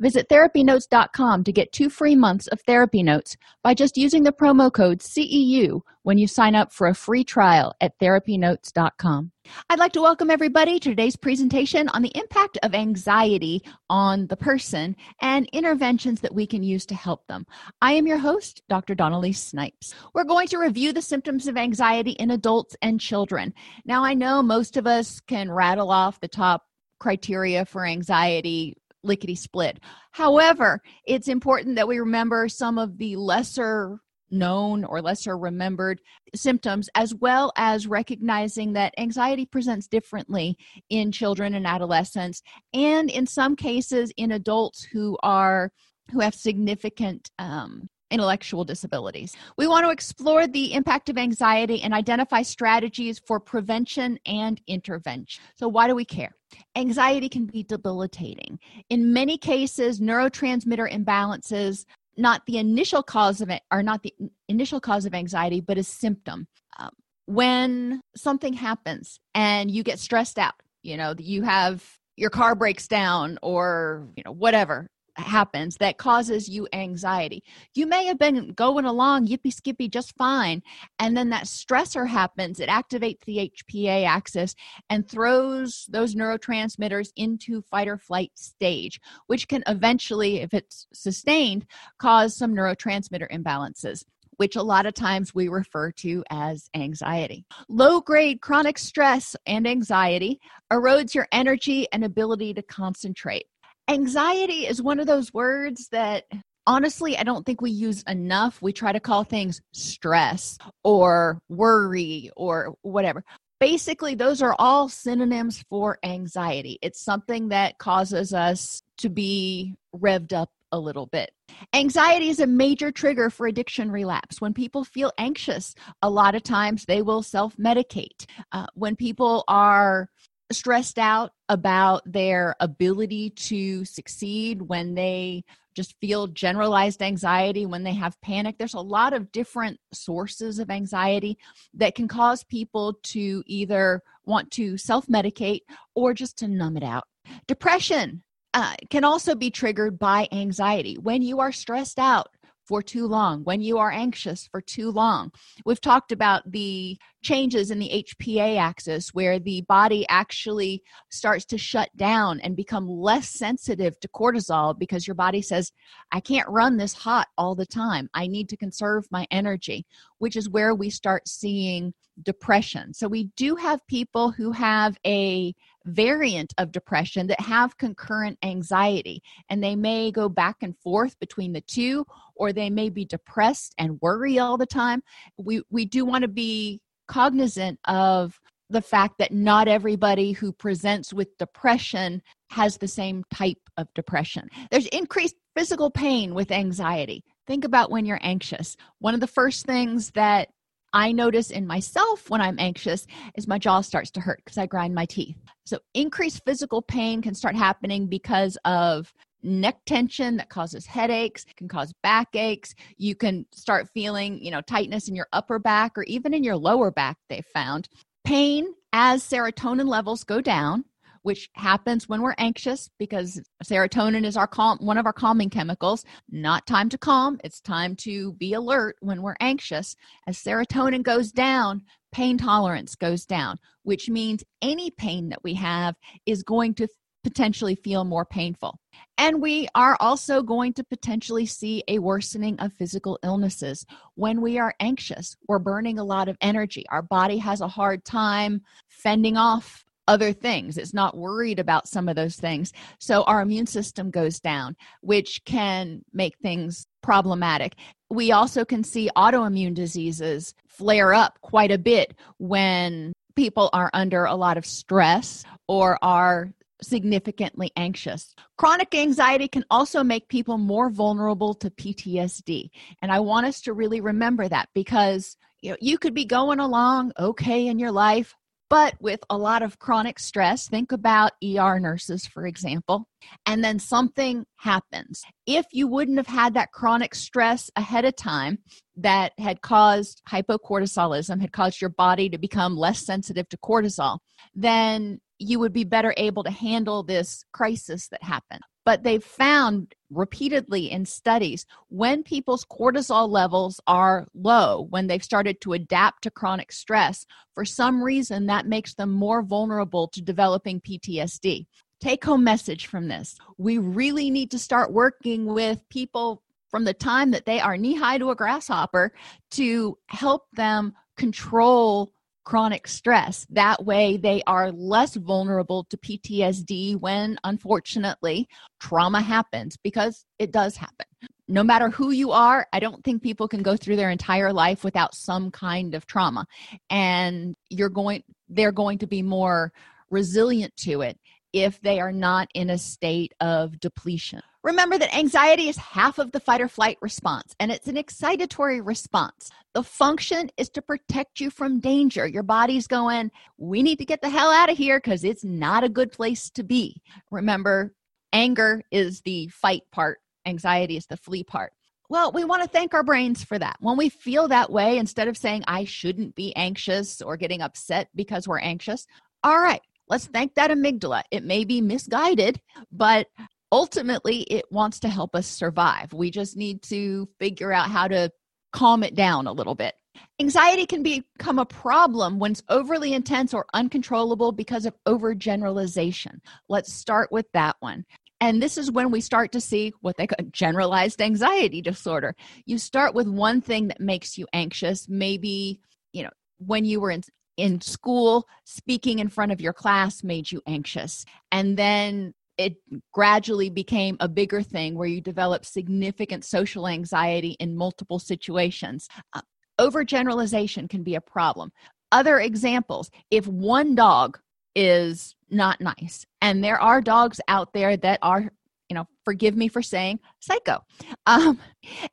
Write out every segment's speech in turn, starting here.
Visit therapynotes.com to get two free months of therapy notes by just using the promo code CEU when you sign up for a free trial at therapynotes.com. I'd like to welcome everybody to today's presentation on the impact of anxiety on the person and interventions that we can use to help them. I am your host, Dr. Dawn-Elise Snipes. We're going to review the symptoms of anxiety in adults and children. Now, I know most of us can rattle off the top criteria for anxiety lickety split. However, it's important that we remember some of the lesser known or lesser remembered symptoms, as well as recognizing that anxiety presents differently in children and adolescents, and in some cases in adults who are who have significant um, intellectual disabilities. We want to explore the impact of anxiety and identify strategies for prevention and intervention. So, why do we care? Anxiety can be debilitating. In many cases, neurotransmitter imbalances not the initial cause of it are not the initial cause of anxiety but a symptom um, when something happens and you get stressed out you know you have your car breaks down or you know whatever happens that causes you anxiety. You may have been going along yippee skippy just fine, and then that stressor happens. It activates the HPA axis and throws those neurotransmitters into fight or flight stage, which can eventually, if it's sustained, cause some neurotransmitter imbalances which a lot of times we refer to as anxiety. Low grade chronic stress and anxiety erodes your energy and ability to concentrate anxiety is one of those words that honestly i don't think we use enough. We try to call things stress or worry or whatever. Basically those are all synonyms for anxiety. It's something that causes us to be revved up a little bit. Anxiety is a major trigger for addiction relapse. When people feel anxious a lot of times they will self-medicate. Uh, when people are stressed out about their ability to succeed when they just feel generalized anxiety when they have panic. There's a lot of different sources of anxiety that can cause people to either want to self-medicate or just to numb it out. Depression uh, can also be triggered by anxiety. When you are stressed out for too long, when you are anxious for too long. We've talked about the changes in the HPA axis where the body actually starts to shut down and become less sensitive to cortisol because your body says, I can't run this hot all the time. I need to conserve my energy, which is where we start seeing depression. So we do have people who have a variant of depression that have concurrent anxiety and they may go back and forth between the two or they may be depressed and worry all the time. We we do want to be cognizant of the fact that not everybody who presents with depression has the same type of depression. There's increased physical pain with anxiety. Think about when you're anxious. One of the first things that I notice in myself when I'm anxious is my jaw starts to hurt because I grind my teeth. So, increased physical pain can start happening because of neck tension that causes headaches, can cause backaches. You can start feeling, you know, tightness in your upper back or even in your lower back, they found. Pain as serotonin levels go down which happens when we're anxious because serotonin is our calm one of our calming chemicals not time to calm it's time to be alert when we're anxious as serotonin goes down pain tolerance goes down which means any pain that we have is going to potentially feel more painful. And we are also going to potentially see a worsening of physical illnesses when we are anxious. We're burning a lot of energy. Our body has a hard time fending off other things. It's not worried about some of those things. So our immune system goes down, which can make things problematic. We also can see autoimmune diseases flare up quite a bit when people are under a lot of stress or are significantly anxious. Chronic anxiety can also make people more vulnerable to PTSD. And I want us to really remember that because you know you could be going along okay in your life but with a lot of chronic stress, think about ER nurses, for example, and then something happens. If you wouldn't have had that chronic stress ahead of time that had caused hypocortisolism, had caused your body to become less sensitive to cortisol, then you would be better able to handle this crisis that happened. But they've found repeatedly in studies when people's cortisol levels are low, when they've started to adapt to chronic stress, for some reason that makes them more vulnerable to developing PTSD. Take home message from this we really need to start working with people from the time that they are knee high to a grasshopper to help them control chronic stress. That way, they are less vulnerable to PTSD when, unfortunately, trauma happens because it does happen. No matter who you are, I don't think people can go through their entire life without some kind of trauma. And you're going, they're going to be more resilient to it if they are not in a state of depletion. Remember that anxiety is half of the fight or flight response, and it's an excitatory response. The function is to protect you from danger. Your body's going, we need to get the hell out of here because it's not a good place to be. Remember, anger is the fight part, anxiety is the flee part. Well, we want to thank our brains for that. When we feel that way, instead of saying, I shouldn't be anxious or getting upset because we're anxious, all right, let's thank that amygdala. It may be misguided, but ultimately it wants to help us survive. We just need to figure out how to calm it down a little bit. Anxiety can become a problem when it's overly intense or uncontrollable because of overgeneralization. Let's start with that one. And this is when we start to see what they call generalized anxiety disorder. You start with one thing that makes you anxious, maybe, you know, when you were in in school, speaking in front of your class made you anxious. And then it gradually became a bigger thing where you develop significant social anxiety in multiple situations. Uh, overgeneralization can be a problem. Other examples if one dog is not nice, and there are dogs out there that are you know forgive me for saying psycho um,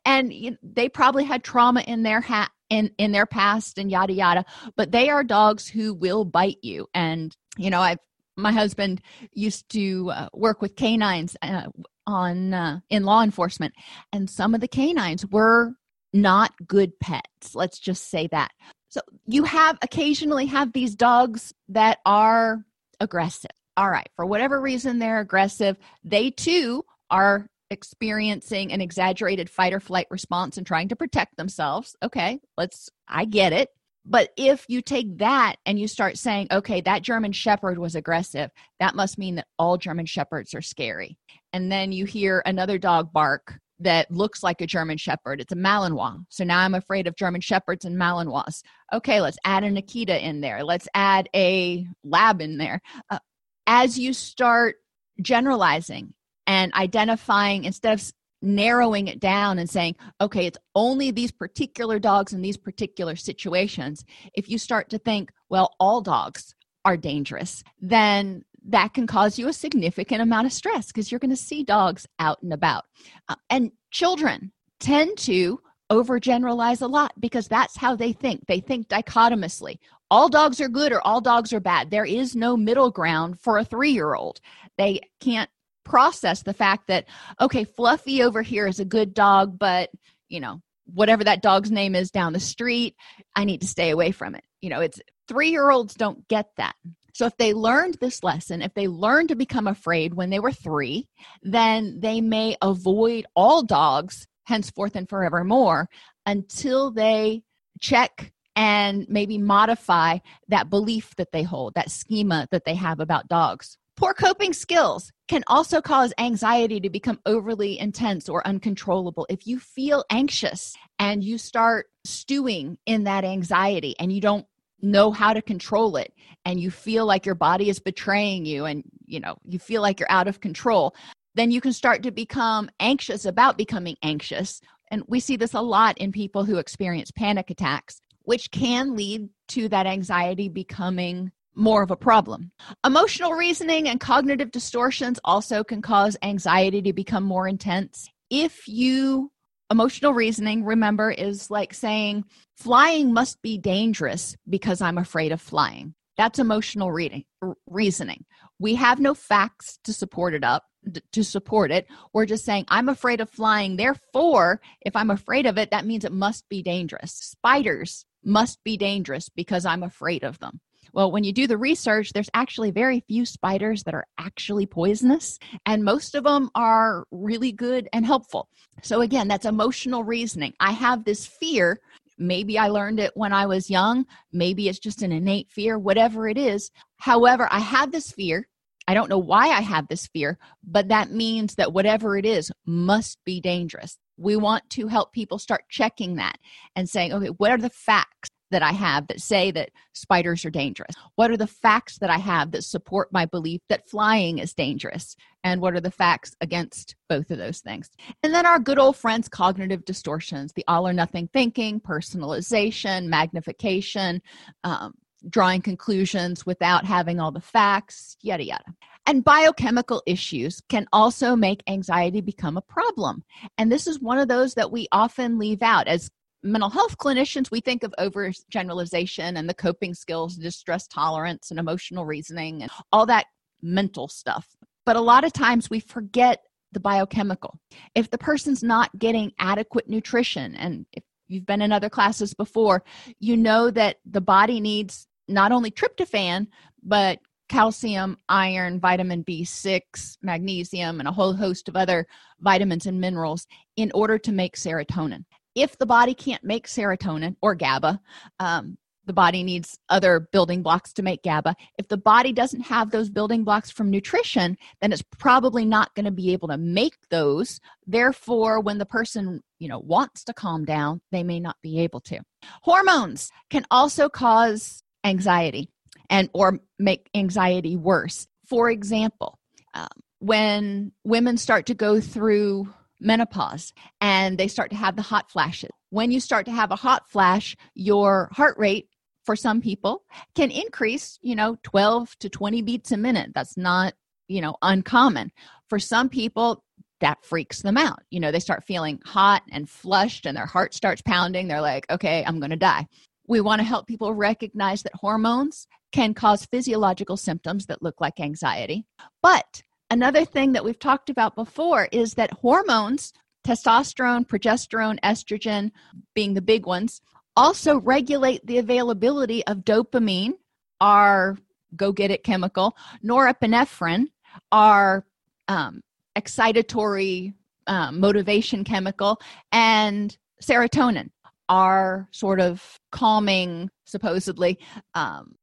and you know, they probably had trauma in their hat in in their past and yada yada but they are dogs who will bite you and you know i've my husband used to uh, work with canines uh, on uh, in law enforcement and some of the canines were not good pets let's just say that. So you have occasionally have these dogs that are aggressive. All right for whatever reason they're aggressive. They too are experiencing an exaggerated fight or flight response and trying to protect themselves. Okay let's i get it but if you take that and you start saying, okay, that German Shepherd was aggressive, that must mean that all German Shepherds are scary. And then you hear another dog bark that looks like a German Shepherd. It's a Malinois. So now I'm afraid of German Shepherds and Malinois. Okay, let's add an Akita in there. Let's add a lab in there. Uh, as you start generalizing and identifying, instead of narrowing it down and saying, okay, it's only these particular dogs in these particular situations, if you start to think, well, all dogs are dangerous, then that can cause you a significant amount of stress because you're going to see dogs out and about. Uh, and children tend to overgeneralize a lot because that's how they think. They think dichotomously. All dogs are good or all dogs are bad. There is no middle ground for a three year old. They can't process the fact that, okay, Fluffy over here is a good dog, but, you know, whatever that dog's name is down the street, I need to stay away from it. You know, it's three year olds don't get that. So, if they learned this lesson, if they learned to become afraid when they were three, then they may avoid all dogs henceforth and forevermore until they check and maybe modify that belief that they hold, that schema that they have about dogs. Poor coping skills can also cause anxiety to become overly intense or uncontrollable. If you feel anxious and you start stewing in that anxiety and you don't know how to control it and you feel like your body is betraying you and you know you feel like you're out of control then you can start to become anxious about becoming anxious. And we see this a lot in people who experience panic attacks, which can lead to that anxiety becoming more of a problem. Emotional reasoning and cognitive distortions also can cause anxiety to become more intense. If you, emotional reasoning, remember, is like saying, flying must be dangerous because I'm afraid of flying. That's emotional reading, reasoning. We have no facts to support it up to support it. We're just saying, I'm afraid of flying. Therefore, if I'm afraid of it, that means it must be dangerous. Spiders must be dangerous because I'm afraid of them. Well, when you do the research, there's actually very few spiders that are actually poisonous, and most of them are really good and helpful. So, again, that's emotional reasoning. I have this fear. Maybe I learned it when I was young. Maybe it's just an innate fear, whatever it is. However, I have this fear I don't know why I have this fear, but that means that whatever it is must be dangerous. We want to help people start checking that and saying, okay, what are the facts that I have that say that spiders are dangerous? What are the facts that I have that support my belief that flying is dangerous? And what are the facts against both of those things? And then our good old friends, cognitive distortions, the all or nothing thinking, personalization, magnification, um, drawing conclusions without having all the facts, yada, yada. And biochemical issues can also make anxiety become a problem. And this is one of those that we often leave out. As mental health clinicians, we think of overgeneralization and the coping skills, distress tolerance, and emotional reasoning, and all that mental stuff. But a lot of times we forget the biochemical. If the person's not getting adequate nutrition, and if you've been in other classes before, you know that the body needs not only tryptophan, but calcium, iron, vitamin B6, magnesium, and a whole host of other vitamins and minerals in order to make serotonin. If the body can't make serotonin or GABA, um, the body needs other building blocks to make GABA. If the body doesn't have those building blocks from nutrition, then it's probably not going to be able to make those. Therefore, when the person, you know, wants to calm down, they may not be able to. Hormones can also cause anxiety and or make anxiety worse for example um, when women start to go through menopause and they start to have the hot flashes. When you start to have a hot flash your heart rate for some people can increase you know 12 to 20 beats a minute. That's not you know uncommon. For some people that freaks them out. You know they start feeling hot and flushed and their heart starts pounding. They're like okay i'm going to die. We want to help people recognize that hormones can cause physiological symptoms that look like anxiety. But another thing that we've talked about before is that hormones, testosterone, progesterone, estrogen being the big ones, also regulate the availability of dopamine, our go get it chemical, norepinephrine, our um, excitatory um, motivation chemical, and serotonin are sort of calming, supposedly, um,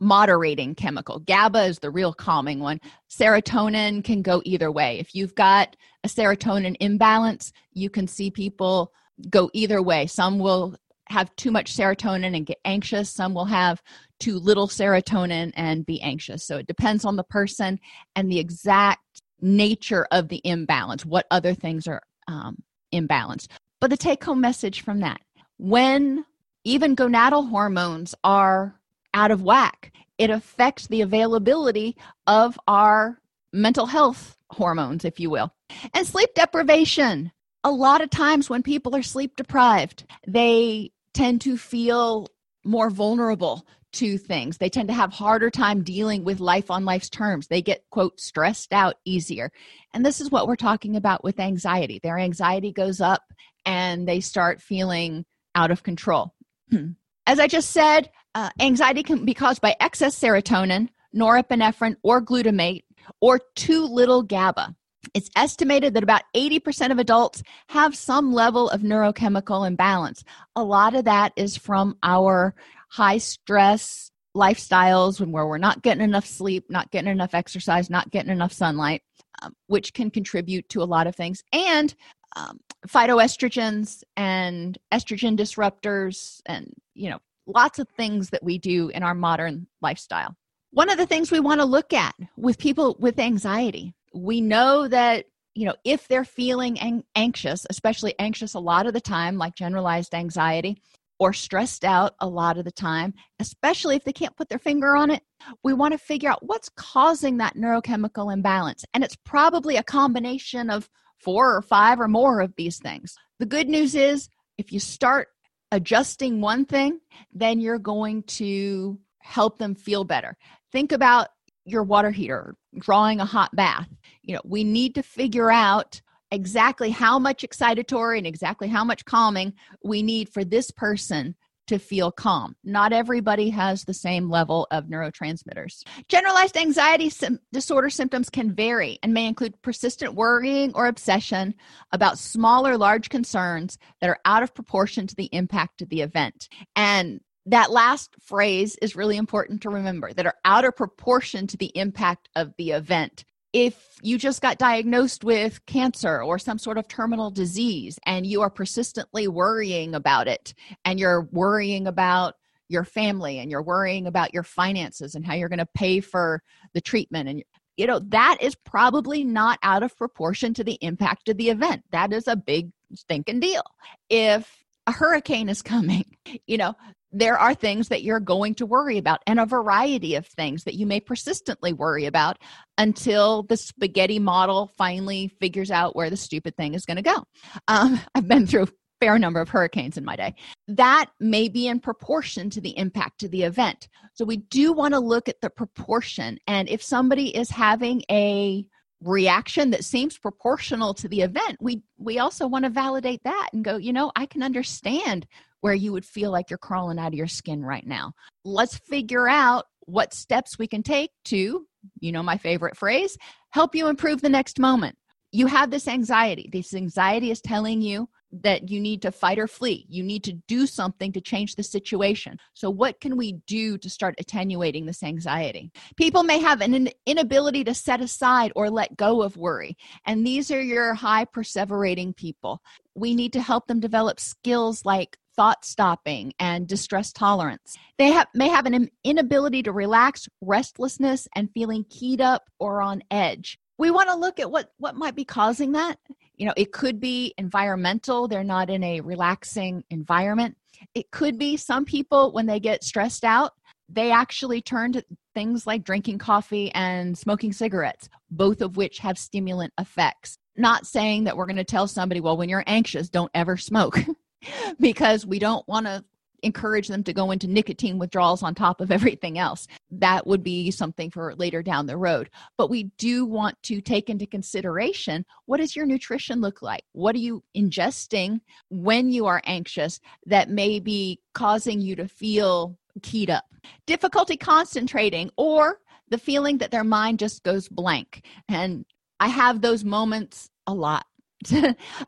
moderating chemical. GABA is the real calming one. Serotonin can go either way. If you've got a serotonin imbalance, you can see people go either way. Some will have too much serotonin and get anxious, some will have too little serotonin and be anxious. So it depends on the person and the exact nature of the imbalance, what other things are um, imbalanced. But the take home message from that when even gonadal hormones are out of whack, it affects the availability of our mental health hormones, if you will. And sleep deprivation a lot of times when people are sleep deprived, they tend to feel more vulnerable to things. They tend to have harder time dealing with life on life's terms. They get quote stressed out easier. And this is what we're talking about with anxiety. Their anxiety goes up and they start feeling out of control. As I just said, uh, anxiety can be caused by excess serotonin, norepinephrine, or glutamate, or too little GABA. It's estimated that about 80% of adults have some level of neurochemical imbalance. A lot of that is from our high stress lifestyles where we're not getting enough sleep, not getting enough exercise, not getting enough sunlight, um, which can contribute to a lot of things. And um, phytoestrogens and estrogen disruptors, and you know, lots of things that we do in our modern lifestyle. One of the things we want to look at with people with anxiety we know that you know if they're feeling ang- anxious especially anxious a lot of the time like generalized anxiety or stressed out a lot of the time especially if they can't put their finger on it we want to figure out what's causing that neurochemical imbalance and it's probably a combination of four or five or more of these things the good news is if you start adjusting one thing then you're going to help them feel better. Think about your water heater drawing a hot bath. You know we need to figure out exactly how much excitatory and exactly how much calming we need for this person to feel calm. Not everybody has the same level of neurotransmitters. Generalized anxiety sim- disorder symptoms can vary and may include persistent worrying or obsession about small or large concerns that are out of proportion to the impact of the event. And that last phrase is really important to remember that are out of proportion to the impact of the event. If you just got diagnosed with cancer or some sort of terminal disease and you are persistently worrying about it, and you're worrying about your family and you're worrying about your finances and how you're going to pay for the treatment and you know that is probably not out of proportion to the impact of the event. That is a big stinking deal. If a hurricane is coming you know there are things that you're going to worry about and a variety of things that you may persistently worry about until the spaghetti model finally figures out where the stupid thing is going to go. Um, i've been through a fair number of hurricanes in my day. That may be in proportion to the impact to the event. So we do want to look at the proportion and if somebody is having a reaction that seems proportional to the event we we also want to validate that and go you know i can understand where you would feel like you're crawling out of your skin right now let's figure out what steps we can take to you know my favorite phrase help you improve the next moment you have this anxiety this anxiety is telling you that you need to fight or flee. You need to do something to change the situation. So, what can we do to start attenuating this anxiety? People may have an inability to set aside or let go of worry, and these are your high perseverating people. We need to help them develop skills like thought stopping and distress tolerance. They may have an inability to relax, restlessness, and feeling keyed up or on edge. We want to look at what, what might be causing that. You know it could be environmental. They're not in a relaxing environment. It could be some people when they get stressed out they actually turn to things like drinking coffee and smoking cigarettes both of which have stimulant effects. Not saying that we're going to tell somebody well when you're anxious don't ever smoke because we don't want to encourage them to go into nicotine withdrawals on top of everything else. That would be something for later down the road. But we do want to take into consideration what does your nutrition look like? What are you ingesting when you are anxious that may be causing you to feel keyed up? Difficulty concentrating or the feeling that their mind just goes blank. And I have those moments a lot.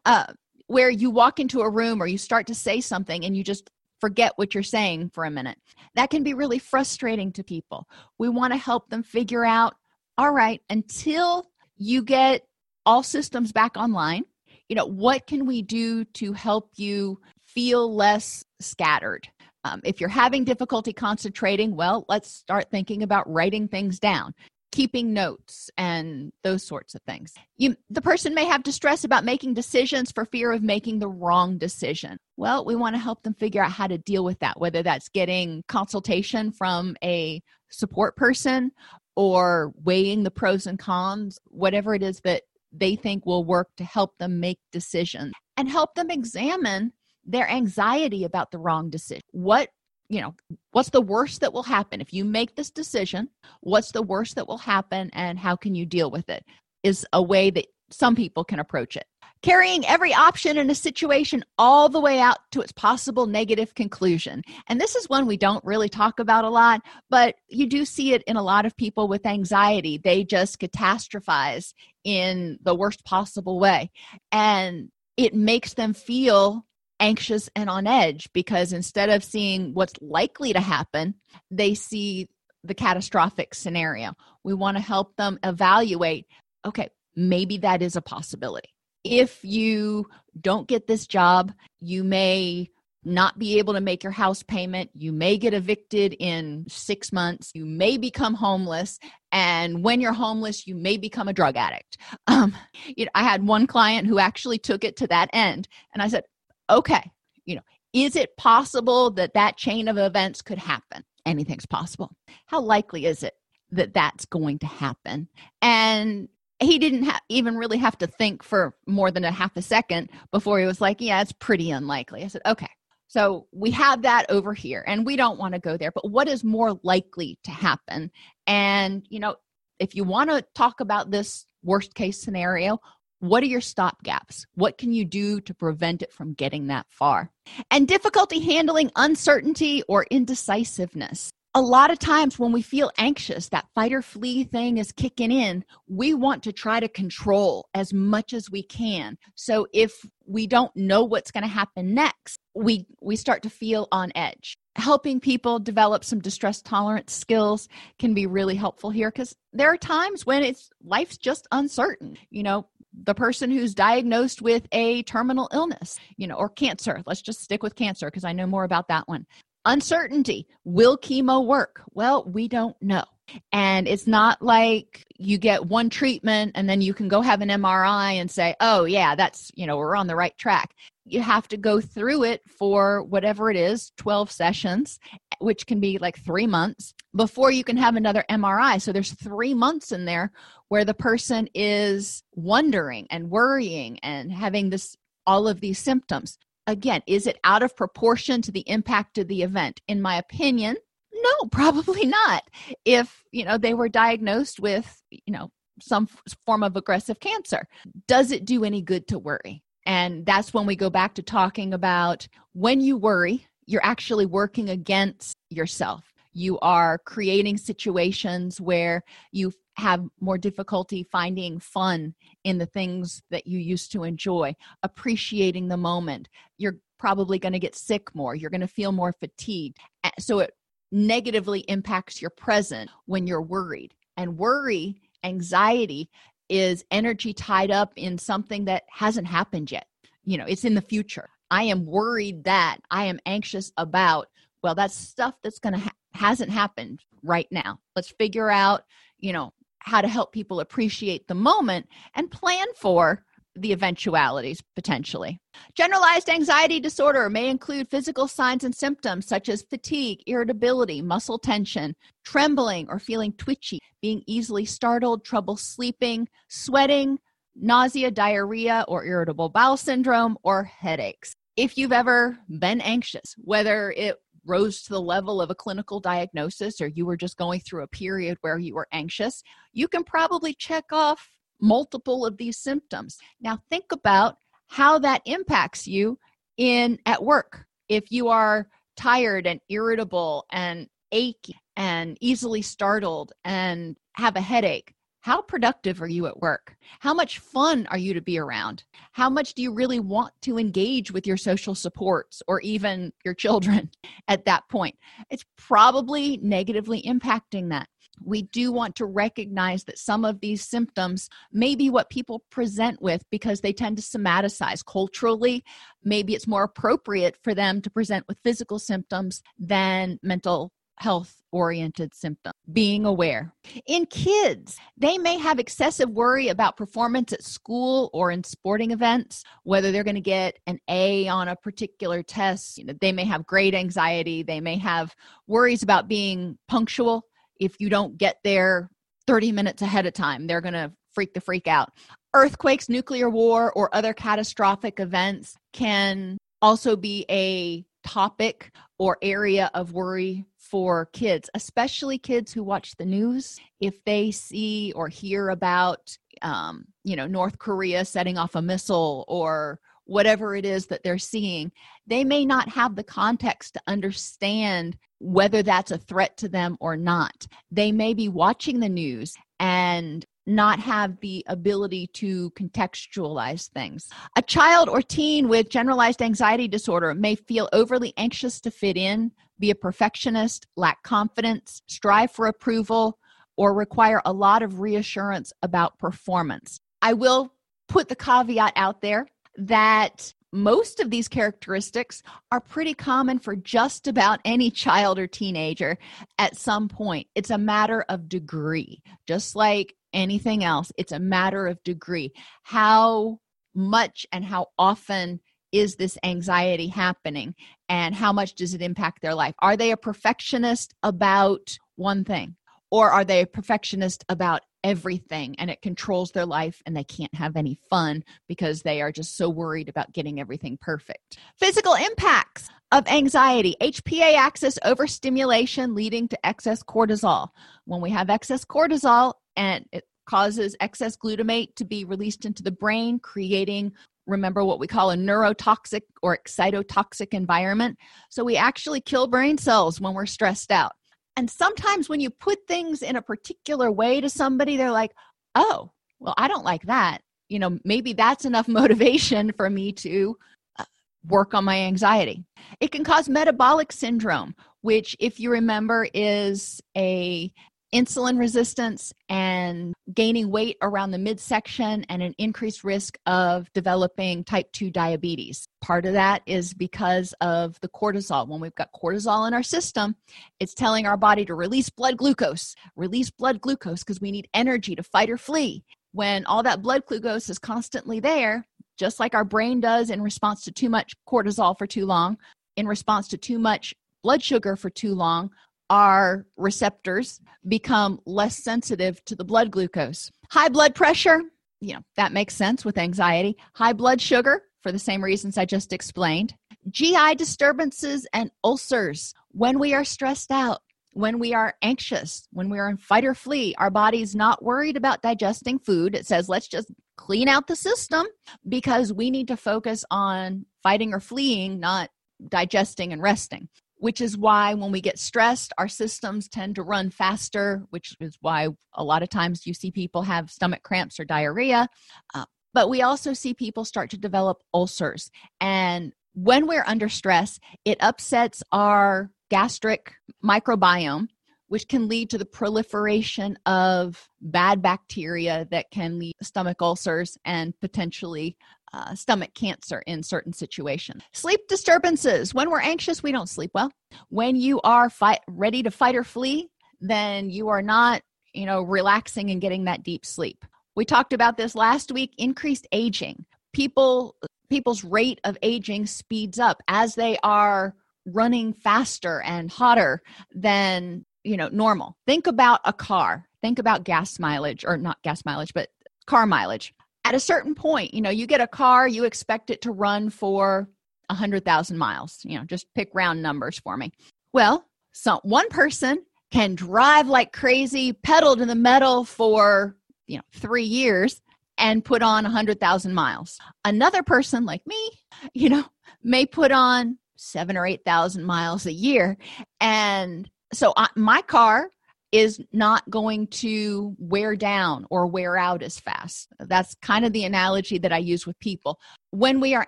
uh, where you walk into a room or you start to say something and you just forget what you're saying for a minute. That can be really frustrating to people. We want to help them figure out all right, until you get all systems back online, you know, what can we do to help you feel less scattered? Um, if you're having difficulty concentrating, well, let's start thinking about writing things down keeping notes and those sorts of things. You, the person may have distress about making decisions for fear of making the wrong decision. Well, we want to help them figure out how to deal with that, whether that's getting consultation from a support person or weighing the pros and cons, whatever it is that they think will work to help them make decisions. and help them examine their anxiety about the wrong decision. What you know what's the worst that will happen if you make this decision what's the worst that will happen and how can you deal with it is a way that some people can approach it carrying every option in a situation all the way out to its possible negative conclusion. And this is one we don't really talk about a lot, but you do see it in a lot of people with anxiety. They just catastrophize in the worst possible way. And it makes them feel anxious and on edge because instead of seeing what's likely to happen, they see the catastrophic scenario. We want to help them evaluate okay, maybe that is a possibility if you don't get this job, you may not be able to make your house payment. You may get evicted in six months. You may become homeless. And when you're homeless, you may become a drug addict. Um, you know, I had one client who actually took it to that end. And I said, okay, you know, is it possible that that chain of events could happen? Anything's possible. How likely is it that that's going to happen? And he didn't ha- even really have to think for more than a half a second before he was like, Yeah, it's pretty unlikely. I said, Okay, so we have that over here, and we don't want to go there. But what is more likely to happen? And, you know, if you want to talk about this worst case scenario, what are your stop gaps? What can you do to prevent it from getting that far? And difficulty handling uncertainty or indecisiveness a lot of times when we feel anxious, that fight or flee thing is kicking in, we want to try to control as much as we can. So if we don't know what's going to happen next, we we start to feel on edge. Helping people develop some distress tolerance skills can be really helpful here cuz there are times when it's life's just uncertain. You know, the person who's diagnosed with a terminal illness, you know, or cancer. Let's just stick with cancer because I know more about that one. Uncertainty will chemo work? Well, we don't know. And it's not like you get one treatment and then you can go have an MRI and say, oh, yeah, that's, you know, we're on the right track. You have to go through it for whatever it is 12 sessions, which can be like three months before you can have another MRI. So there's three months in there where the person is wondering and worrying and having this all of these symptoms again, is it out of proportion to the impact of the event? In my opinion, no, probably not. If, you know, they were diagnosed with, you know, some form of aggressive cancer, does it do any good to worry? And that's when we go back to talking about when you worry, you're actually working against yourself. You are creating situations where you have more difficulty finding fun in the things that you used to enjoy, appreciating the moment. You're probably going to get sick more. You're going to feel more fatigued. So it negatively impacts your present when you're worried. And worry, anxiety, is energy tied up in something that hasn't happened yet. You know, it's in the future. I am worried that I am anxious about. Well, that's stuff that's going to ha- hasn't happened right now. Let's figure out, you know, how to help people appreciate the moment and plan for the eventualities potentially. Generalized anxiety disorder may include physical signs and symptoms such as fatigue, irritability, muscle tension, trembling or feeling twitchy, being easily startled, trouble sleeping, sweating, nausea, diarrhea, or irritable bowel syndrome, or headaches. If you've ever been anxious, whether it rose to the level of a clinical diagnosis or you were just going through a period where you were anxious, you can probably check off multiple of these symptoms. Now think about how that impacts you in at work. If you are tired and irritable and achy and easily startled and have a headache, how productive are you at work? How much fun are you to be around? How much do you really want to engage with your social supports or even your children at that point? It's probably negatively impacting that. We do want to recognize that some of these symptoms may be what people present with because they tend to somaticize culturally. Maybe it's more appropriate for them to present with physical symptoms than mental health oriented symptoms. Being aware. In kids, they may have excessive worry about performance at school or in sporting events, whether they're going to get an A on a particular test. You know, they may have great anxiety. They may have worries about being punctual. If you don't get there 30 minutes ahead of time, they're going to freak the freak out. Earthquakes, nuclear war, or other catastrophic events can also be a topic or area of worry for kids, especially kids who watch the news. If they see or hear about, um, you know, North Korea setting off a missile or whatever it is that they're seeing, they may not have the context to understand whether that's a threat to them or not. They may be watching the news and not have the ability to contextualize things. A child or teen with generalized anxiety disorder may feel overly anxious to fit in, be a perfectionist, lack confidence, strive for approval, or require a lot of reassurance about performance. I will put the caveat out there that most of these characteristics are pretty common for just about any child or teenager at some point. It's a matter of degree, just like anything else. It's a matter of degree. How much and how often is this anxiety happening, and how much does it impact their life? Are they a perfectionist about one thing, or are they a perfectionist about everything and it controls their life and they can't have any fun because they are just so worried about getting everything perfect. Physical impacts of anxiety HPA axis overstimulation leading to excess cortisol. When we have excess cortisol and it causes excess glutamate to be released into the brain, creating remember what we call a neurotoxic or excitotoxic environment. So we actually kill brain cells when we're stressed out. And sometimes when you put things in a particular way to somebody, they're like, oh, well, I don't like that. You know, maybe that's enough motivation for me to uh, work on my anxiety. It can cause metabolic syndrome, which, if you remember, is a insulin resistance and gaining weight around the midsection and an increased risk of developing type 2 diabetes. Part of that is because of the cortisol. When we've got cortisol in our system, it's telling our body to release blood glucose, release blood glucose because we need energy to fight or flee. When all that blood glucose is constantly there, just like our brain does in response to too much cortisol for too long, in response to too much blood sugar for too long, our receptors become less sensitive to the blood glucose. High blood pressure, you know, that makes sense with anxiety. High blood sugar, for the same reasons I just explained. GI disturbances and ulcers. When we are stressed out, when we are anxious, when we are in fight or flee, our body's not worried about digesting food. It says, let's just clean out the system because we need to focus on fighting or fleeing, not digesting and resting which is why when we get stressed, our systems tend to run faster, which is why a lot of times you see people have stomach cramps or diarrhea. Uh, but we also see people start to develop ulcers. And when we're under stress, it upsets our gastric microbiome, which can lead to the proliferation of bad bacteria that can lead to stomach ulcers and potentially uh, stomach cancer in certain situations. Sleep disturbances. When we're anxious, we don't sleep well. When you are fight, ready to fight or flee, then you are not, you know, relaxing and getting that deep sleep. We talked about this last week. Increased aging. People, people's rate of aging speeds up as they are running faster and hotter than you know normal. Think about a car. Think about gas mileage, or not gas mileage, but car mileage at a certain point, you know, you get a car, you expect it to run for a 100,000 miles. You know, just pick round numbers for me. Well, so one person can drive like crazy, pedal to the metal for, you know, three years and put on a 100,000 miles. Another person like me, you know, may put on seven or 8,000 miles a year. And so I, my car is not going to wear down or wear out as fast. That's kind of the analogy that I use with people. When we are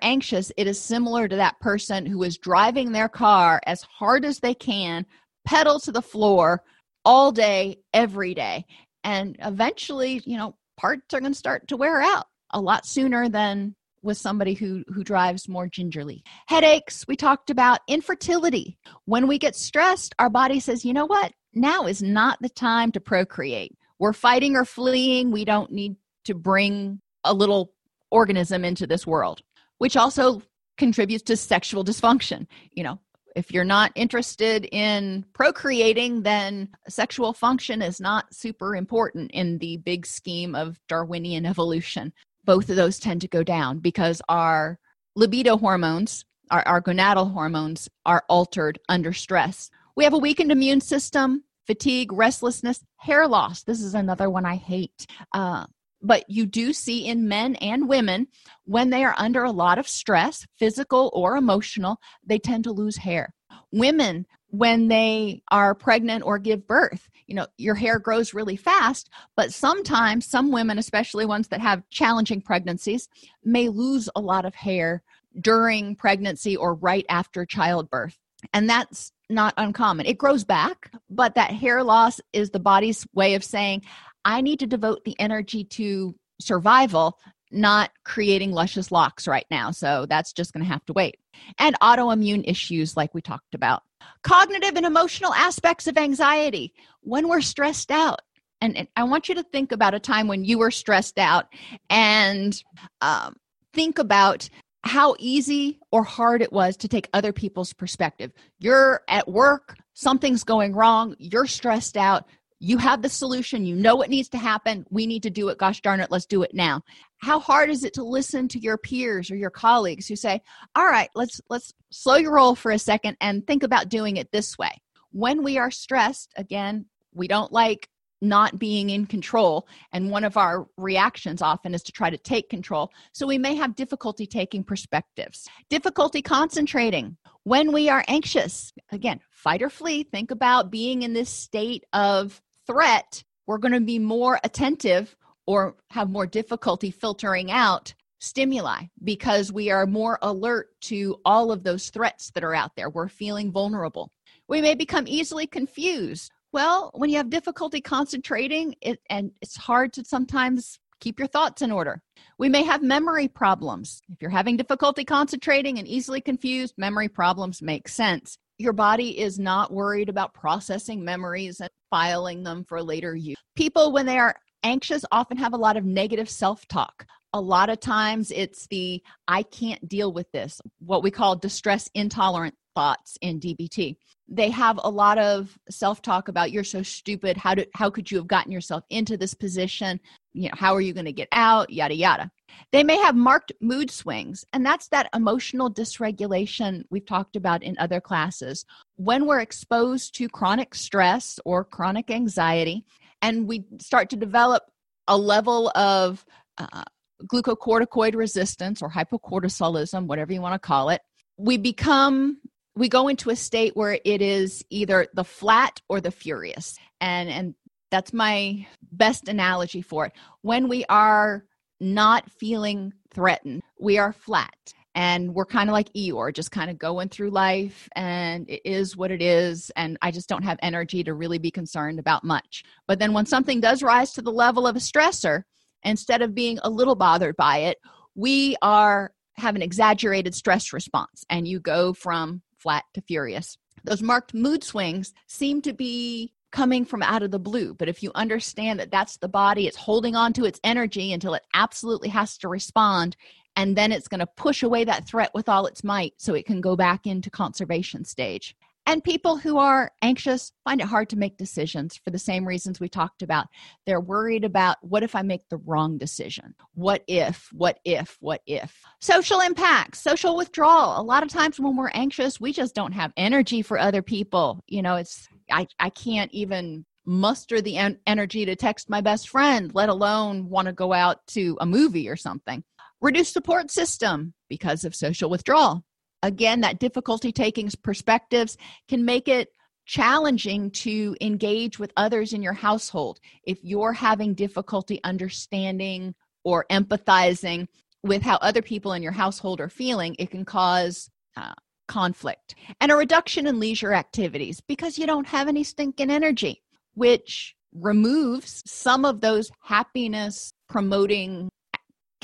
anxious, it is similar to that person who is driving their car as hard as they can, pedal to the floor all day, every day. And eventually, you know, parts are going to start to wear out a lot sooner than with somebody who who drives more gingerly. Headaches, we talked about infertility. When we get stressed, our body says, "You know what? Now is not the time to procreate. We're fighting or fleeing. We don't need to bring a little organism into this world, which also contributes to sexual dysfunction. You know, if you're not interested in procreating, then sexual function is not super important in the big scheme of Darwinian evolution. Both of those tend to go down because our libido hormones, our, our gonadal hormones, are altered under stress. We have a weakened immune system, fatigue, restlessness, hair loss. This is another one I hate. Uh, but you do see in men and women when they are under a lot of stress, physical or emotional, they tend to lose hair. Women, when they are pregnant or give birth, you know, your hair grows really fast, but sometimes some women, especially ones that have challenging pregnancies, may lose a lot of hair during pregnancy or right after childbirth. And that's not uncommon. It grows back, but that hair loss is the body's way of saying, I need to devote the energy to survival, not creating luscious locks right now. So that's just going to have to wait. And autoimmune issues, like we talked about. Cognitive and emotional aspects of anxiety. When we're stressed out, and, and I want you to think about a time when you were stressed out and um, think about how easy or hard it was to take other people's perspective. You're at work, something's going wrong, you're stressed out, you have the solution you know what needs to happen we need to do it gosh darn it let's do it now how hard is it to listen to your peers or your colleagues who say all right let's let's slow your roll for a second and think about doing it this way when we are stressed again we don't like not being in control and one of our reactions often is to try to take control so we may have difficulty taking perspectives difficulty concentrating when we are anxious again fight or flee think about being in this state of threat, we're going to be more attentive or have more difficulty filtering out stimuli because we are more alert to all of those threats that are out there. We're feeling vulnerable. We may become easily confused. Well, when you have difficulty concentrating, it, and it's hard to sometimes keep your thoughts in order. We may have memory problems. If you're having difficulty concentrating and easily confused, memory problems make sense your body is not worried about processing memories and filing them for later use. People, when they are anxious, often have a lot of negative self talk. A lot of times it's the I can't deal with this, what we call distress intolerant thoughts in DBT. They have a lot of self-talk about you're so stupid. How did how could you have gotten yourself into this position? You know, how are you going to get out? Yada yada. They may have marked mood swings, and that's that emotional dysregulation we've talked about in other classes. When we're exposed to chronic stress or chronic anxiety, and we start to develop a level of uh, glucocorticoid resistance or hypocortisolism, whatever you want to call it, we become we go into a state where it is either the flat or the furious and and that's my best analogy for it when we are not feeling threatened we are flat and we're kind of like Eeyore, just kind of going through life, and it is what it is. And I just don't have energy to really be concerned about much. But then when something does rise to the level of a stressor, instead of being a little bothered by it, we are have an exaggerated stress response, and you go from flat to furious. Those marked mood swings seem to be coming from out of the blue. But if you understand that that's the body, it's holding on to its energy until it absolutely has to respond. And then it's going to push away that threat with all its might so it can go back into conservation stage. And people who are anxious find it hard to make decisions for the same reasons we talked about. They're worried about what if I make the wrong decision? What if, what if, what if? Social impacts, social withdrawal. A lot of times when we're anxious, we just don't have energy for other people. You know, it's, I, I can't even muster the en- energy to text my best friend, let alone want to go out to a movie or something. Reduced support system because of social withdrawal again that difficulty taking perspectives can make it challenging to engage with others in your household. If you're having difficulty understanding or empathizing with how other people in your household are feeling it can cause uh, conflict and a reduction in leisure activities because you don't have any stinking energy which removes some of those happiness promoting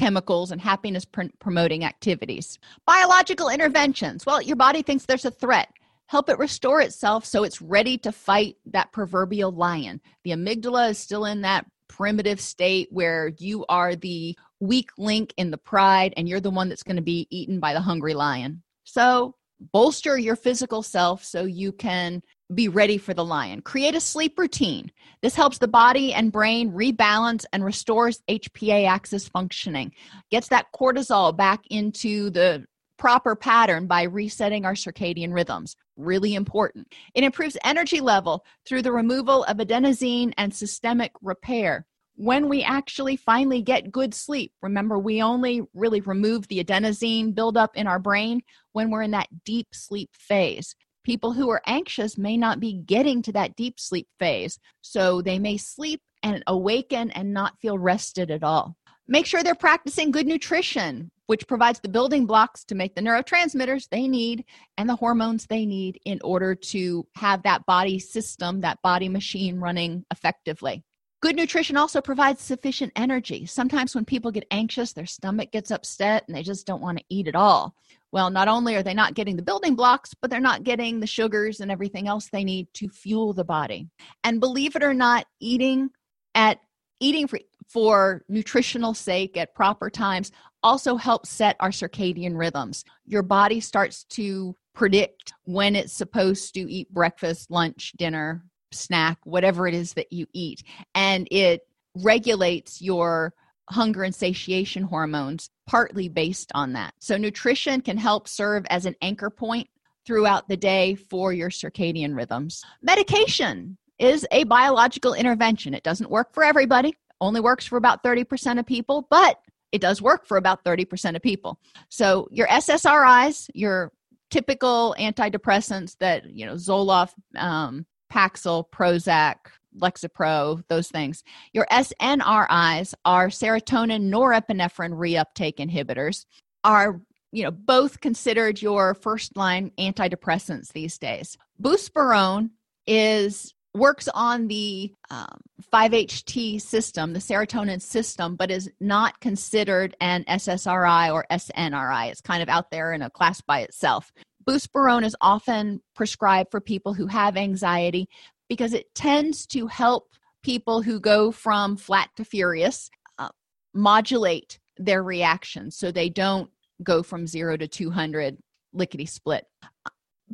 chemicals and happiness pr- promoting activities. Biological interventions. Well, your body thinks there's a threat. Help it restore itself so it's ready to fight that proverbial lion. The amygdala is still in that primitive state where you are the weak link in the pride and you're the one that's going to be eaten by the hungry lion. So, bolster your physical self so you can be ready for the lion. Create a sleep routine. This helps the body and brain rebalance and restores HPA axis functioning, gets that cortisol back into the proper pattern by resetting our circadian rhythms. Really important. It improves energy level through the removal of adenosine and systemic repair. When we actually finally get good sleep, remember, we only really remove the adenosine buildup in our brain when we're in that deep sleep phase. People who are anxious may not be getting to that deep sleep phase, so they may sleep and awaken and not feel rested at all. Make sure they're practicing good nutrition, which provides the building blocks to make the neurotransmitters they need and the hormones they need in order to have that body system, that body machine running effectively. Good nutrition also provides sufficient energy. Sometimes when people get anxious, their stomach gets upset and they just don't want to eat at all. Well, not only are they not getting the building blocks, but they're not getting the sugars and everything else they need to fuel the body. And believe it or not, eating at eating for, for nutritional sake at proper times also helps set our circadian rhythms. Your body starts to predict when it's supposed to eat breakfast, lunch, dinner, snack, whatever it is that you eat. And it regulates your hunger and satiation hormones partly based on that. So, nutrition can help serve as an anchor point throughout the day for your circadian rhythms. Medication is a biological intervention. It doesn't work for everybody, only works for about 30% of people, but it does work for about 30% of people. So, your SSRIs, your typical antidepressants that, you know, Zoloft, um, Paxil, Prozac, Lexapro, those things. Your SNRIs are serotonin norepinephrine reuptake inhibitors, are you know both considered your first line antidepressants these days. Buspirone is works on the um, 5-HT system, the serotonin system, but is not considered an SSRI or SNRI. It's kind of out there in a class by itself. Buspirone is often prescribed for people who have anxiety because it tends to help people who go from flat to furious uh, modulate their reactions so they don't go from zero to 200 lickety split.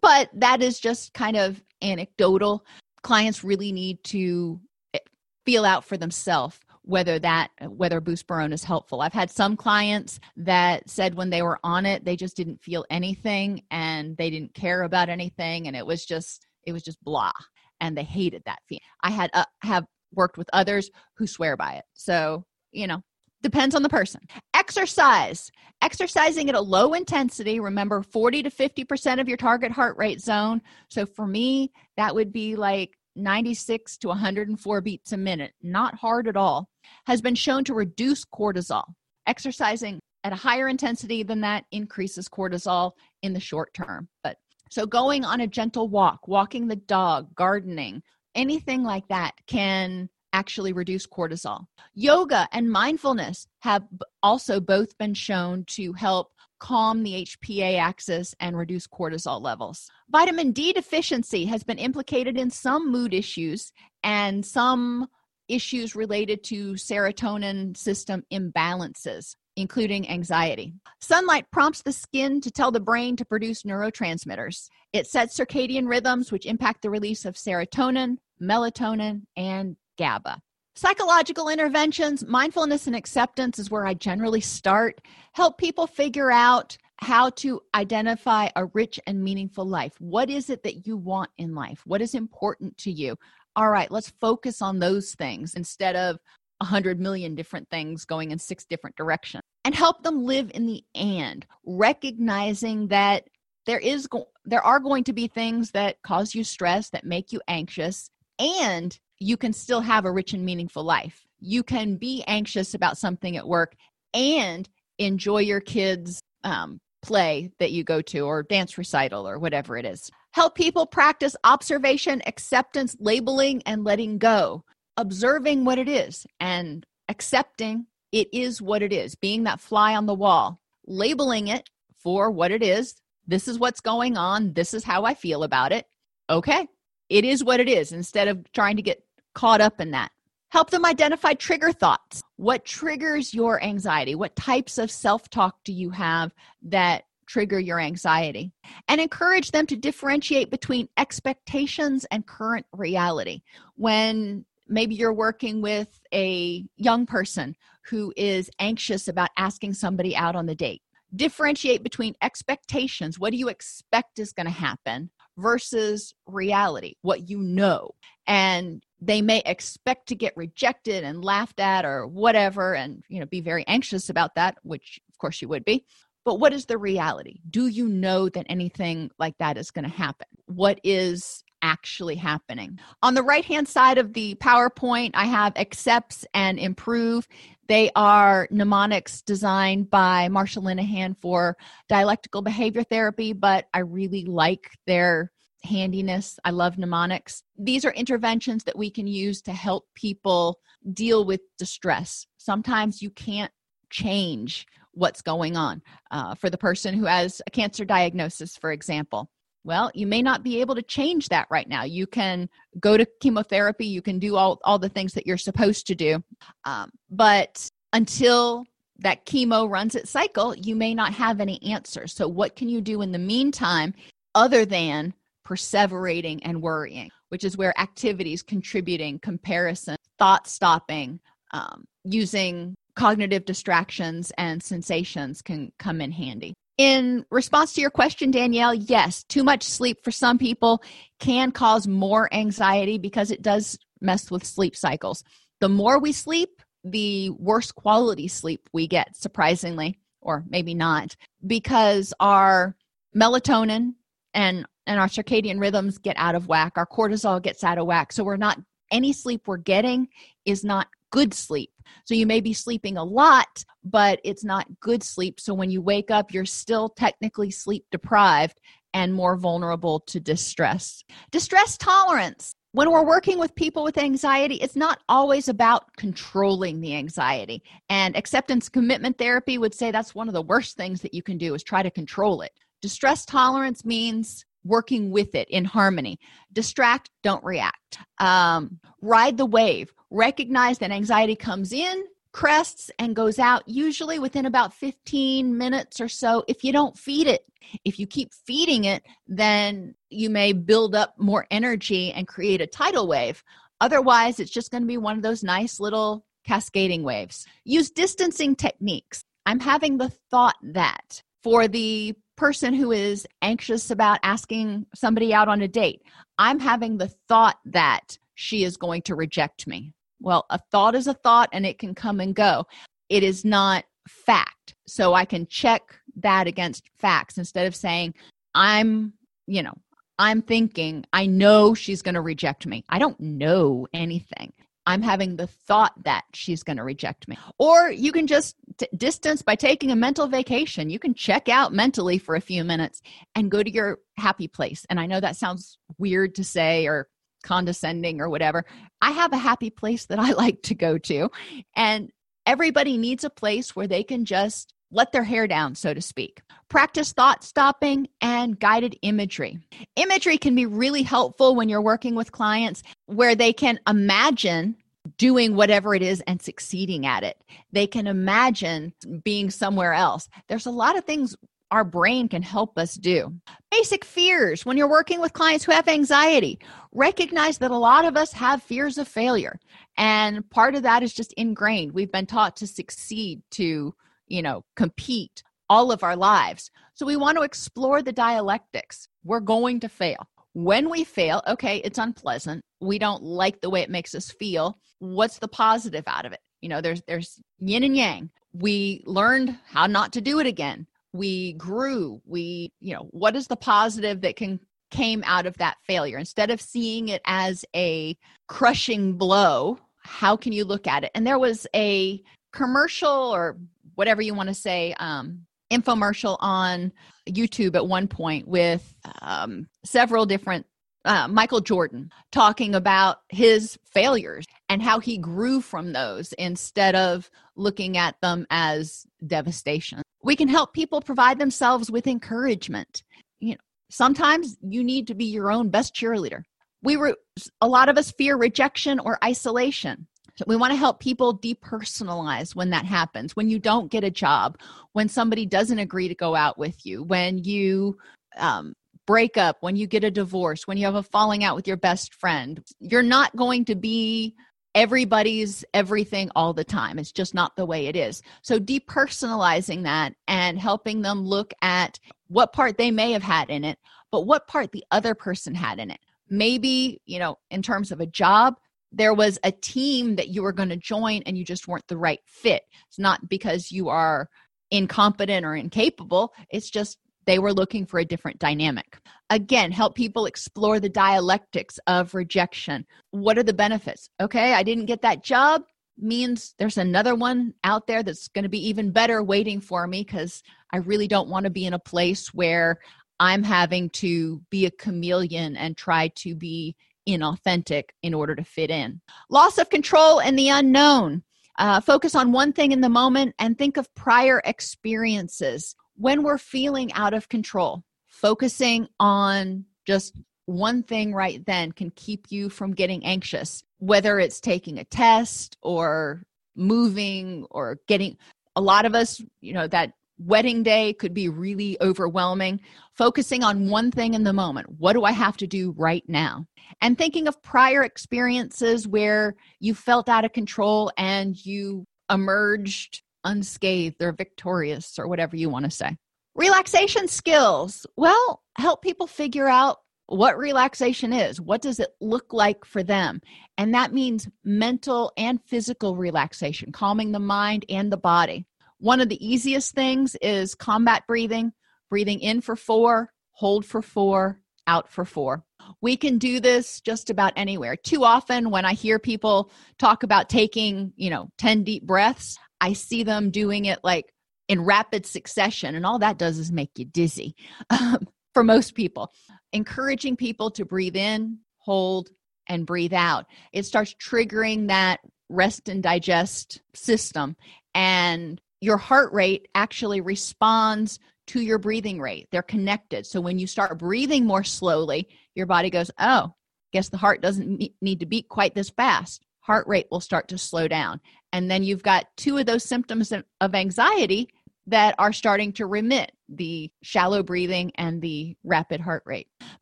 But that is just kind of anecdotal. Clients really need to eh, feel out for themselves whether that whether buspirone is helpful i've had some clients that said when they were on it they just didn't feel anything and they didn't care about anything and it was just it was just blah and they hated that feeling. I had uh, have worked with others who swear by it. So, you know, depends on the person. Exercise. Exercising at a low intensity, remember 40 to 50% of your target heart rate zone. So for me, that would be like 96 to 104 beats a minute. Not hard at all. Has been shown to reduce cortisol. Exercising at a higher intensity than that increases cortisol in the short term, but so, going on a gentle walk, walking the dog, gardening, anything like that can actually reduce cortisol. Yoga and mindfulness have also both been shown to help calm the HPA axis and reduce cortisol levels. Vitamin D deficiency has been implicated in some mood issues and some issues related to serotonin system imbalances including anxiety. Sunlight prompts the skin to tell the brain to produce neurotransmitters. It sets circadian rhythms, which impact the release of serotonin, melatonin, and GABA. Psychological interventions, mindfulness and acceptance is where I generally start. Help people figure out how to identify a rich and meaningful life. What is it that you want in life? What is important to you? All right, let's focus on those things instead of a hundred million different things going in six different directions and help them live in the and recognizing that there is go- there are going to be things that cause you stress that make you anxious and you can still have a rich and meaningful life. You can be anxious about something at work and enjoy your kids um, play that you go to or dance recital or whatever it is. Help people practice observation acceptance labeling and letting go observing what it is and accepting it is what it is, being that fly on the wall, labeling it for what it is. This is what's going on. This is how I feel about it. Okay, it is what it is instead of trying to get caught up in that. Help them identify trigger thoughts. What triggers your anxiety? What types of self talk do you have that trigger your anxiety and encourage them to differentiate between expectations and current reality when maybe you're working with a young person who is anxious about asking somebody out on the date. Differentiate between expectations what do you expect is going to happen versus reality what you know. And they may expect to get rejected and laughed at or whatever and you know be very anxious about that which of course you would be. But what is the reality? Do you know that anything like that is going to happen? What is actually happening on the right hand side of the powerpoint i have accepts and improve they are mnemonics designed by marsha linehan for dialectical behavior therapy but i really like their handiness. I love mnemonics. These are interventions that we can use to help people deal with distress. Sometimes you can't change what's going on. Uh, for the person who has a cancer diagnosis, for example, well, you may not be able to change that right now. You can go to chemotherapy, you can do all, all the things that you're supposed to do. Um, but until that chemo runs its cycle, you may not have any answers. So, what can you do in the meantime other than perseverating and worrying, which is where activities, contributing, comparison, thought stopping, um, using cognitive distractions and sensations can come in handy. In response to your question, Danielle, yes, too much sleep for some people can cause more anxiety because it does mess with sleep cycles. The more we sleep, the worse quality sleep we get, surprisingly, or maybe not, because our melatonin and and our circadian rhythms get out of whack. Our cortisol gets out of whack. So we're not any sleep we're getting is not good sleep so you may be sleeping a lot but it's not good sleep so when you wake up you're still technically sleep deprived and more vulnerable to distress distress tolerance when we're working with people with anxiety, it's not always about controlling the anxiety. And acceptance commitment therapy would say that's one of the worst things that you can do is try to control it. Distress tolerance means working with it in harmony. Distract, don't react. Um, ride the wave. Recognize that anxiety comes in, crests, and goes out usually within about 15 minutes or so if you don't feed it. If you keep feeding it, then you may build up more energy and create a tidal wave. Otherwise, it's just going to be one of those nice little cascading waves. Use distancing techniques. I'm having the thought that for the person who is anxious about asking somebody out on a date, I'm having the thought that she is going to reject me. Well, a thought is a thought and it can come and go. It is not fact. So I can check that against facts instead of saying, I'm, you know, I'm thinking, I know she's going to reject me. I don't know anything. I'm having the thought that she's going to reject me. Or you can just t- distance by taking a mental vacation. You can check out mentally for a few minutes and go to your happy place. And I know that sounds weird to say or condescending or whatever. I have a happy place that I like to go to. And everybody needs a place where they can just let their hair down, so to speak. Practice thought stopping and guided imagery. Imagery can be really helpful when you're working with clients where they can imagine doing whatever it is and succeeding at it. They can imagine being somewhere else. There's a lot of things our brain can help us do. Basic fears when you're working with clients who have anxiety, recognize that a lot of us have fears of failure. And part of that is just ingrained. We've been taught to succeed, to you know, compete all of our lives. So we want to explore the dialectics. We're going to fail. When we fail, okay, it's unpleasant. We don't like the way it makes us feel. What's the positive out of it? You know, there's there's yin and yang. We learned how not to do it again. We grew. We, you know, what is the positive that can came out of that failure? Instead of seeing it as a crushing blow, how can you look at it? And there was a commercial or whatever you want to say um, infomercial on YouTube at one point with um, several different uh, Michael Jordan talking about his failures and how he grew from those instead of looking at them as devastation. We can help people provide themselves with encouragement. You know, sometimes you need to be your own best cheerleader. We were a lot of us fear rejection or isolation. We want to help people depersonalize when that happens, when you don't get a job, when somebody doesn't agree to go out with you, when you um, break up, when you get a divorce, when you have a falling out with your best friend. You're not going to be everybody's everything all the time. It's just not the way it is. So, depersonalizing that and helping them look at what part they may have had in it, but what part the other person had in it. Maybe, you know, in terms of a job, there was a team that you were going to join and you just weren't the right fit. It's not because you are incompetent or incapable, it's just they were looking for a different dynamic. Again, help people explore the dialectics of rejection. What are the benefits? Okay, I didn't get that job means there's another one out there that's going to be even better waiting for me because I really don't want to be in a place where I'm having to be a chameleon and try to be inauthentic in order to fit in. Loss of control and the unknown. Uh, focus on one thing in the moment and think of prior experiences. When we're feeling out of control, focusing on just one thing right then can keep you from getting anxious, whether it's taking a test or moving or getting a lot of us, you know, that wedding day could be really overwhelming. Focusing on one thing in the moment. What do I have to do right now? And thinking of prior experiences where you felt out of control and you emerged unscathed or victorious or whatever you want to say. Relaxation skills. Well, help people figure out what relaxation is. What does it look like for them? And that means mental and physical relaxation, calming the mind and the body. One of the easiest things is combat breathing, breathing in for four, hold for four, out for four. We can do this just about anywhere. Too often, when I hear people talk about taking, you know, 10 deep breaths, I see them doing it like in rapid succession, and all that does is make you dizzy um, for most people. Encouraging people to breathe in, hold, and breathe out. It starts triggering that rest and digest system. And your heart rate actually responds to your breathing rate. They're connected. So when you start breathing more slowly, your body goes, Oh, guess the heart doesn't need to beat quite this fast. Heart rate will start to slow down. And then you've got two of those symptoms of anxiety that are starting to remit the shallow breathing and the rapid heart rate.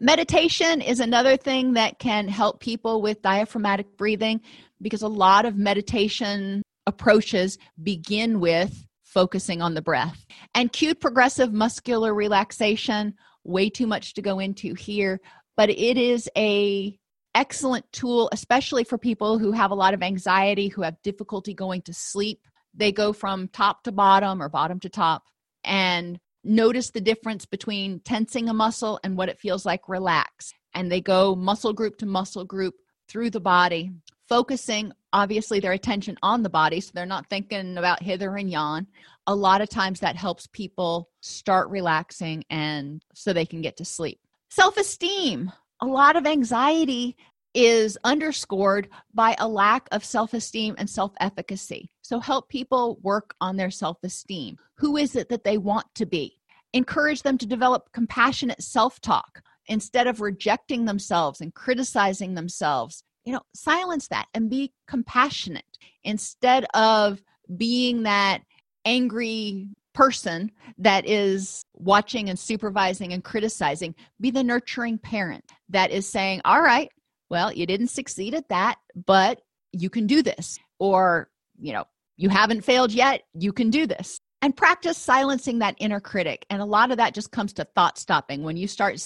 Meditation is another thing that can help people with diaphragmatic breathing because a lot of meditation approaches begin with focusing on the breath. And cued progressive muscular relaxation, way too much to go into here, but it is a excellent tool especially for people who have a lot of anxiety, who have difficulty going to sleep. They go from top to bottom or bottom to top and notice the difference between tensing a muscle and what it feels like relax. And they go muscle group to muscle group through the body focusing obviously their attention on the body so they're not thinking about hither and yon. A lot of times that helps people start relaxing and so they can get to sleep. Self-esteem. A lot of anxiety is underscored by a lack of self-esteem and self-efficacy. So help people work on their self-esteem. Who is it that they want to be? Encourage them to develop compassionate self-talk. Instead of rejecting themselves and criticizing themselves you know silence that and be compassionate instead of being that angry person that is watching and supervising and criticizing. Be the nurturing parent that is saying all right well you didn't succeed at that but you can do this. Or you know you haven't failed yet you can do this. And practice silencing that inner critic. And a lot of that just comes to thought stopping. When you start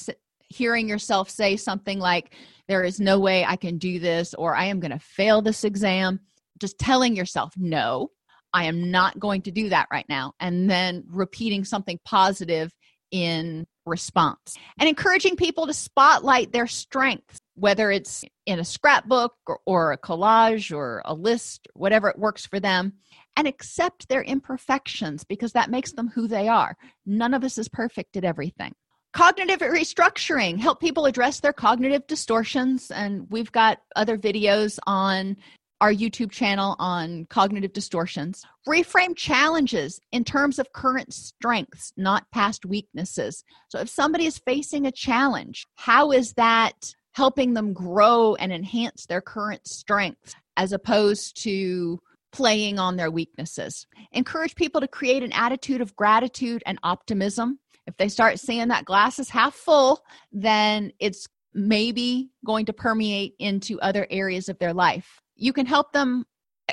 hearing yourself say something like, There is no way I can do this, or I am going to fail this exam, just telling yourself, No, I am not going to do that right now. And then repeating something positive in response and encouraging people to spotlight their strengths, whether it's in a scrapbook or, or, a collage or a list, whatever it works for them, and accept their imperfections because that makes them who they are. None of us is perfect at everything. Cognitive restructuring, help people address their cognitive distortions. And we've got other videos on our YouTube channel on cognitive distortions. Reframe challenges in terms of current strengths, not past weaknesses. So if somebody is facing a challenge, how is that helping them grow and enhance their current strengths as opposed to playing on their weaknesses. Encourage people to create an attitude of gratitude and optimism. If they start seeing that glass is half full, then it's maybe going to permeate into other areas of their life. You can help them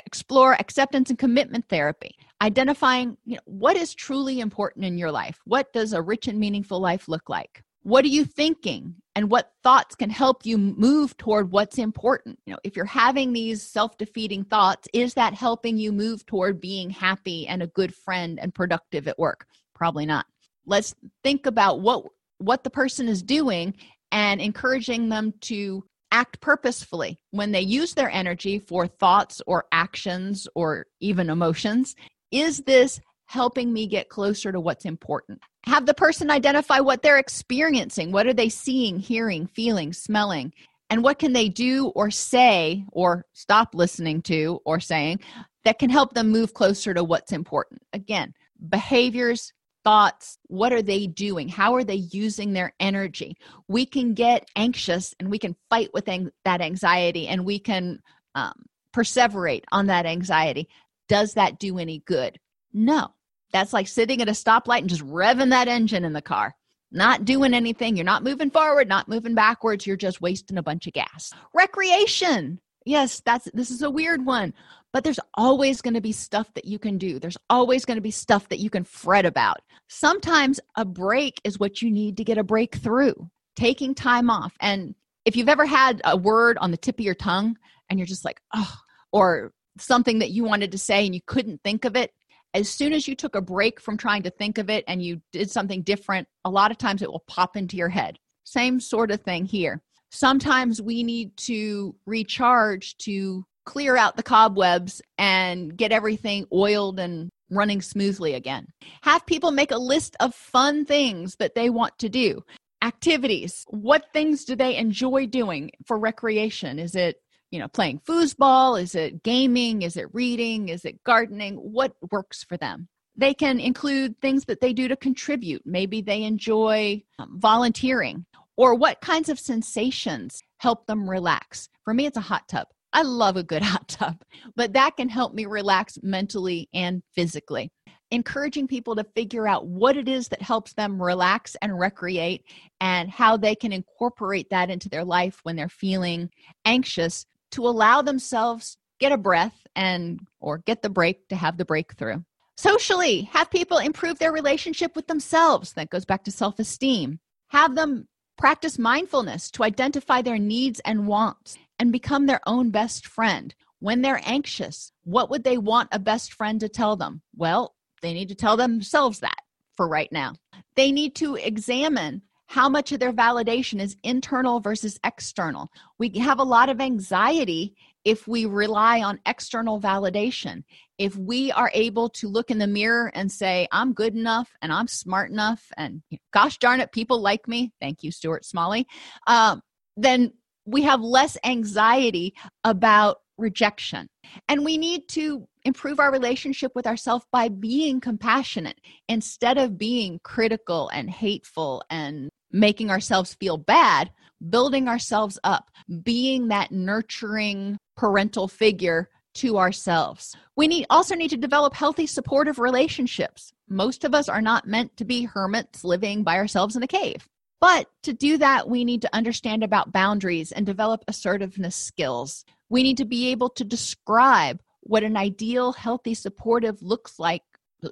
explore acceptance and commitment therapy identifying you know, what is truly important in your life? What does a rich and meaningful life look like? What are you thinking? And what thoughts can help you move toward what's important? You know if you're having these self-defeating thoughts is that helping you move toward being happy and a good friend and productive at work? Probably not let's think about what what the person is doing and encouraging them to act purposefully when they use their energy for thoughts or actions or even emotions. Is this helping me get closer to what's important? Have the person identify what they're experiencing. What are they seeing hearing feeling smelling? And what can they do or say or stop listening to or saying that can help them move closer to what's important? Again behaviors thoughts what are they doing how are they using their energy we can get anxious and we can fight with ang- that anxiety and we can um, perseverate on that anxiety does that do any good no that's like sitting at a stoplight and just revving that engine in the car. Not doing anything. You're not moving forward, not moving backwards. You're just wasting a bunch of gas. Recreation. Yes, that's this is a weird one, but there's always going to be stuff that you can do. There's always going to be stuff that you can fret about. Sometimes a break is what you need to get a breakthrough. Taking time off. And if you've ever had a word on the tip of your tongue and you're just like, oh, or something that you wanted to say and you couldn't think of it, as soon as you took a break from trying to think of it and you did something different, a lot of times it will pop into your head. Same sort of thing here. Sometimes we need to recharge to clear out the cobwebs and get everything oiled and running smoothly again. Have people make a list of fun things that they want to do. Activities. What things do they enjoy doing for recreation? Is it you know playing foosball is it gaming is it reading is it gardening what works for them they can include things that they do to contribute maybe they enjoy um, volunteering or what kinds of sensations help them relax. For me it's a hot tub. I love a good hot tub but that can help me relax mentally and physically. Encouraging people to figure out what it is that helps them relax and recreate and how they can incorporate that into their life when they're feeling anxious to allow themselves get a breath and or get the break to have the breakthrough. Socially have people improve their relationship with themselves. That goes back to self-esteem. Have them practice mindfulness to identify their needs and wants and become their own best friend. When they're anxious what would they want a best friend to tell them? Well they need to tell themselves that for right now. They need to examine how much of their validation is internal versus external. We have a lot of anxiety if we rely on external validation. If we are able to look in the mirror and say, I'm good enough and I'm smart enough, and gosh darn it, people like me, thank you, Stuart Smalley, um, then we have less anxiety about rejection. And we need to improve our relationship with ourselves by being compassionate instead of being critical and hateful and making ourselves feel bad, building ourselves up, being that nurturing parental figure to ourselves. We need also need to develop healthy supportive relationships. Most of us are not meant to be hermits living by ourselves in a cave. But to do that, we need to understand about boundaries and develop assertiveness skills. We need to be able to describe what an ideal, healthy, supportive looks like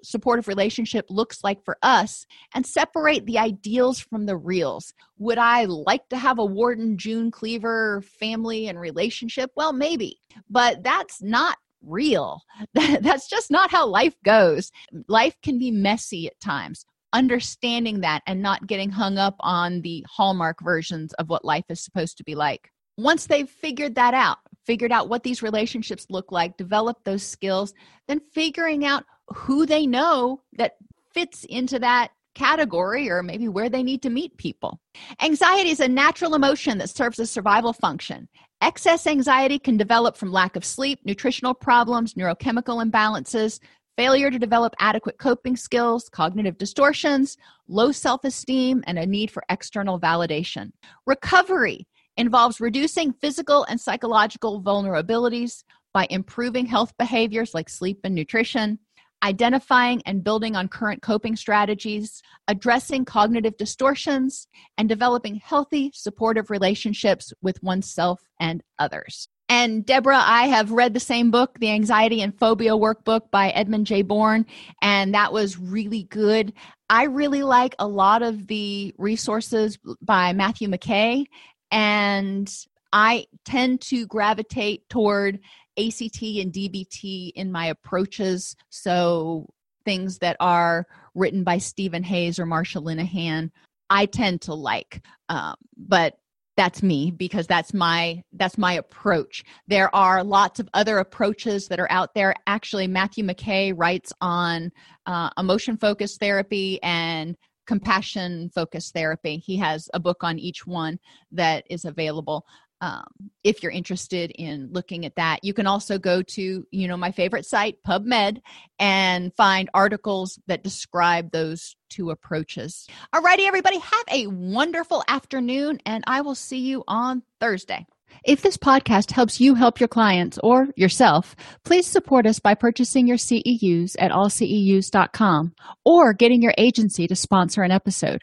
supportive relationship looks like for us and separate the ideals from the reals. Would I like to have a Ward and June Cleaver family and relationship? Well, maybe, but that's not real. that's just not how life goes. Life can be messy at times. Understanding that and not getting hung up on the hallmark versions of what life is supposed to be like. Once they've figured that out, figured out what these relationships look like, developed those skills, then figuring out who they know that fits into that category or maybe where they need to meet people. Anxiety is a natural emotion that serves a survival function. Excess anxiety can develop from lack of sleep, nutritional problems, neurochemical imbalances, failure to develop adequate coping skills, cognitive distortions, low self esteem, and a need for external validation. Recovery involves reducing physical and psychological vulnerabilities, by improving health behaviors like sleep and nutrition, identifying and building on current coping strategies, addressing cognitive distortions, and developing healthy, supportive relationships with oneself and others. And Deborah, I have read the same book, The Anxiety and Phobia Workbook by Edmund J. Bourne, and that was really good. I really like a lot of the resources by Matthew McKay, and I tend to gravitate toward ACT and DBT in my approaches. So things that are written by Steven Hayes or Marsha Linehan, I tend to like. Um, but that's me because that's my that's my approach there are lots of other approaches that are out there actually matthew mckay writes on uh, emotion focused therapy and compassion focused therapy he has a book on each one that is available um, if you're interested in looking at that. You can also go to you know my favorite site pubmed and find articles that describe those two approaches. Alrighty everybody have a wonderful afternoon and i will see you on thursday. If this podcast helps you help your clients or yourself, please support us by purchasing your CEUs at allceus.com or getting your agency to sponsor an episode.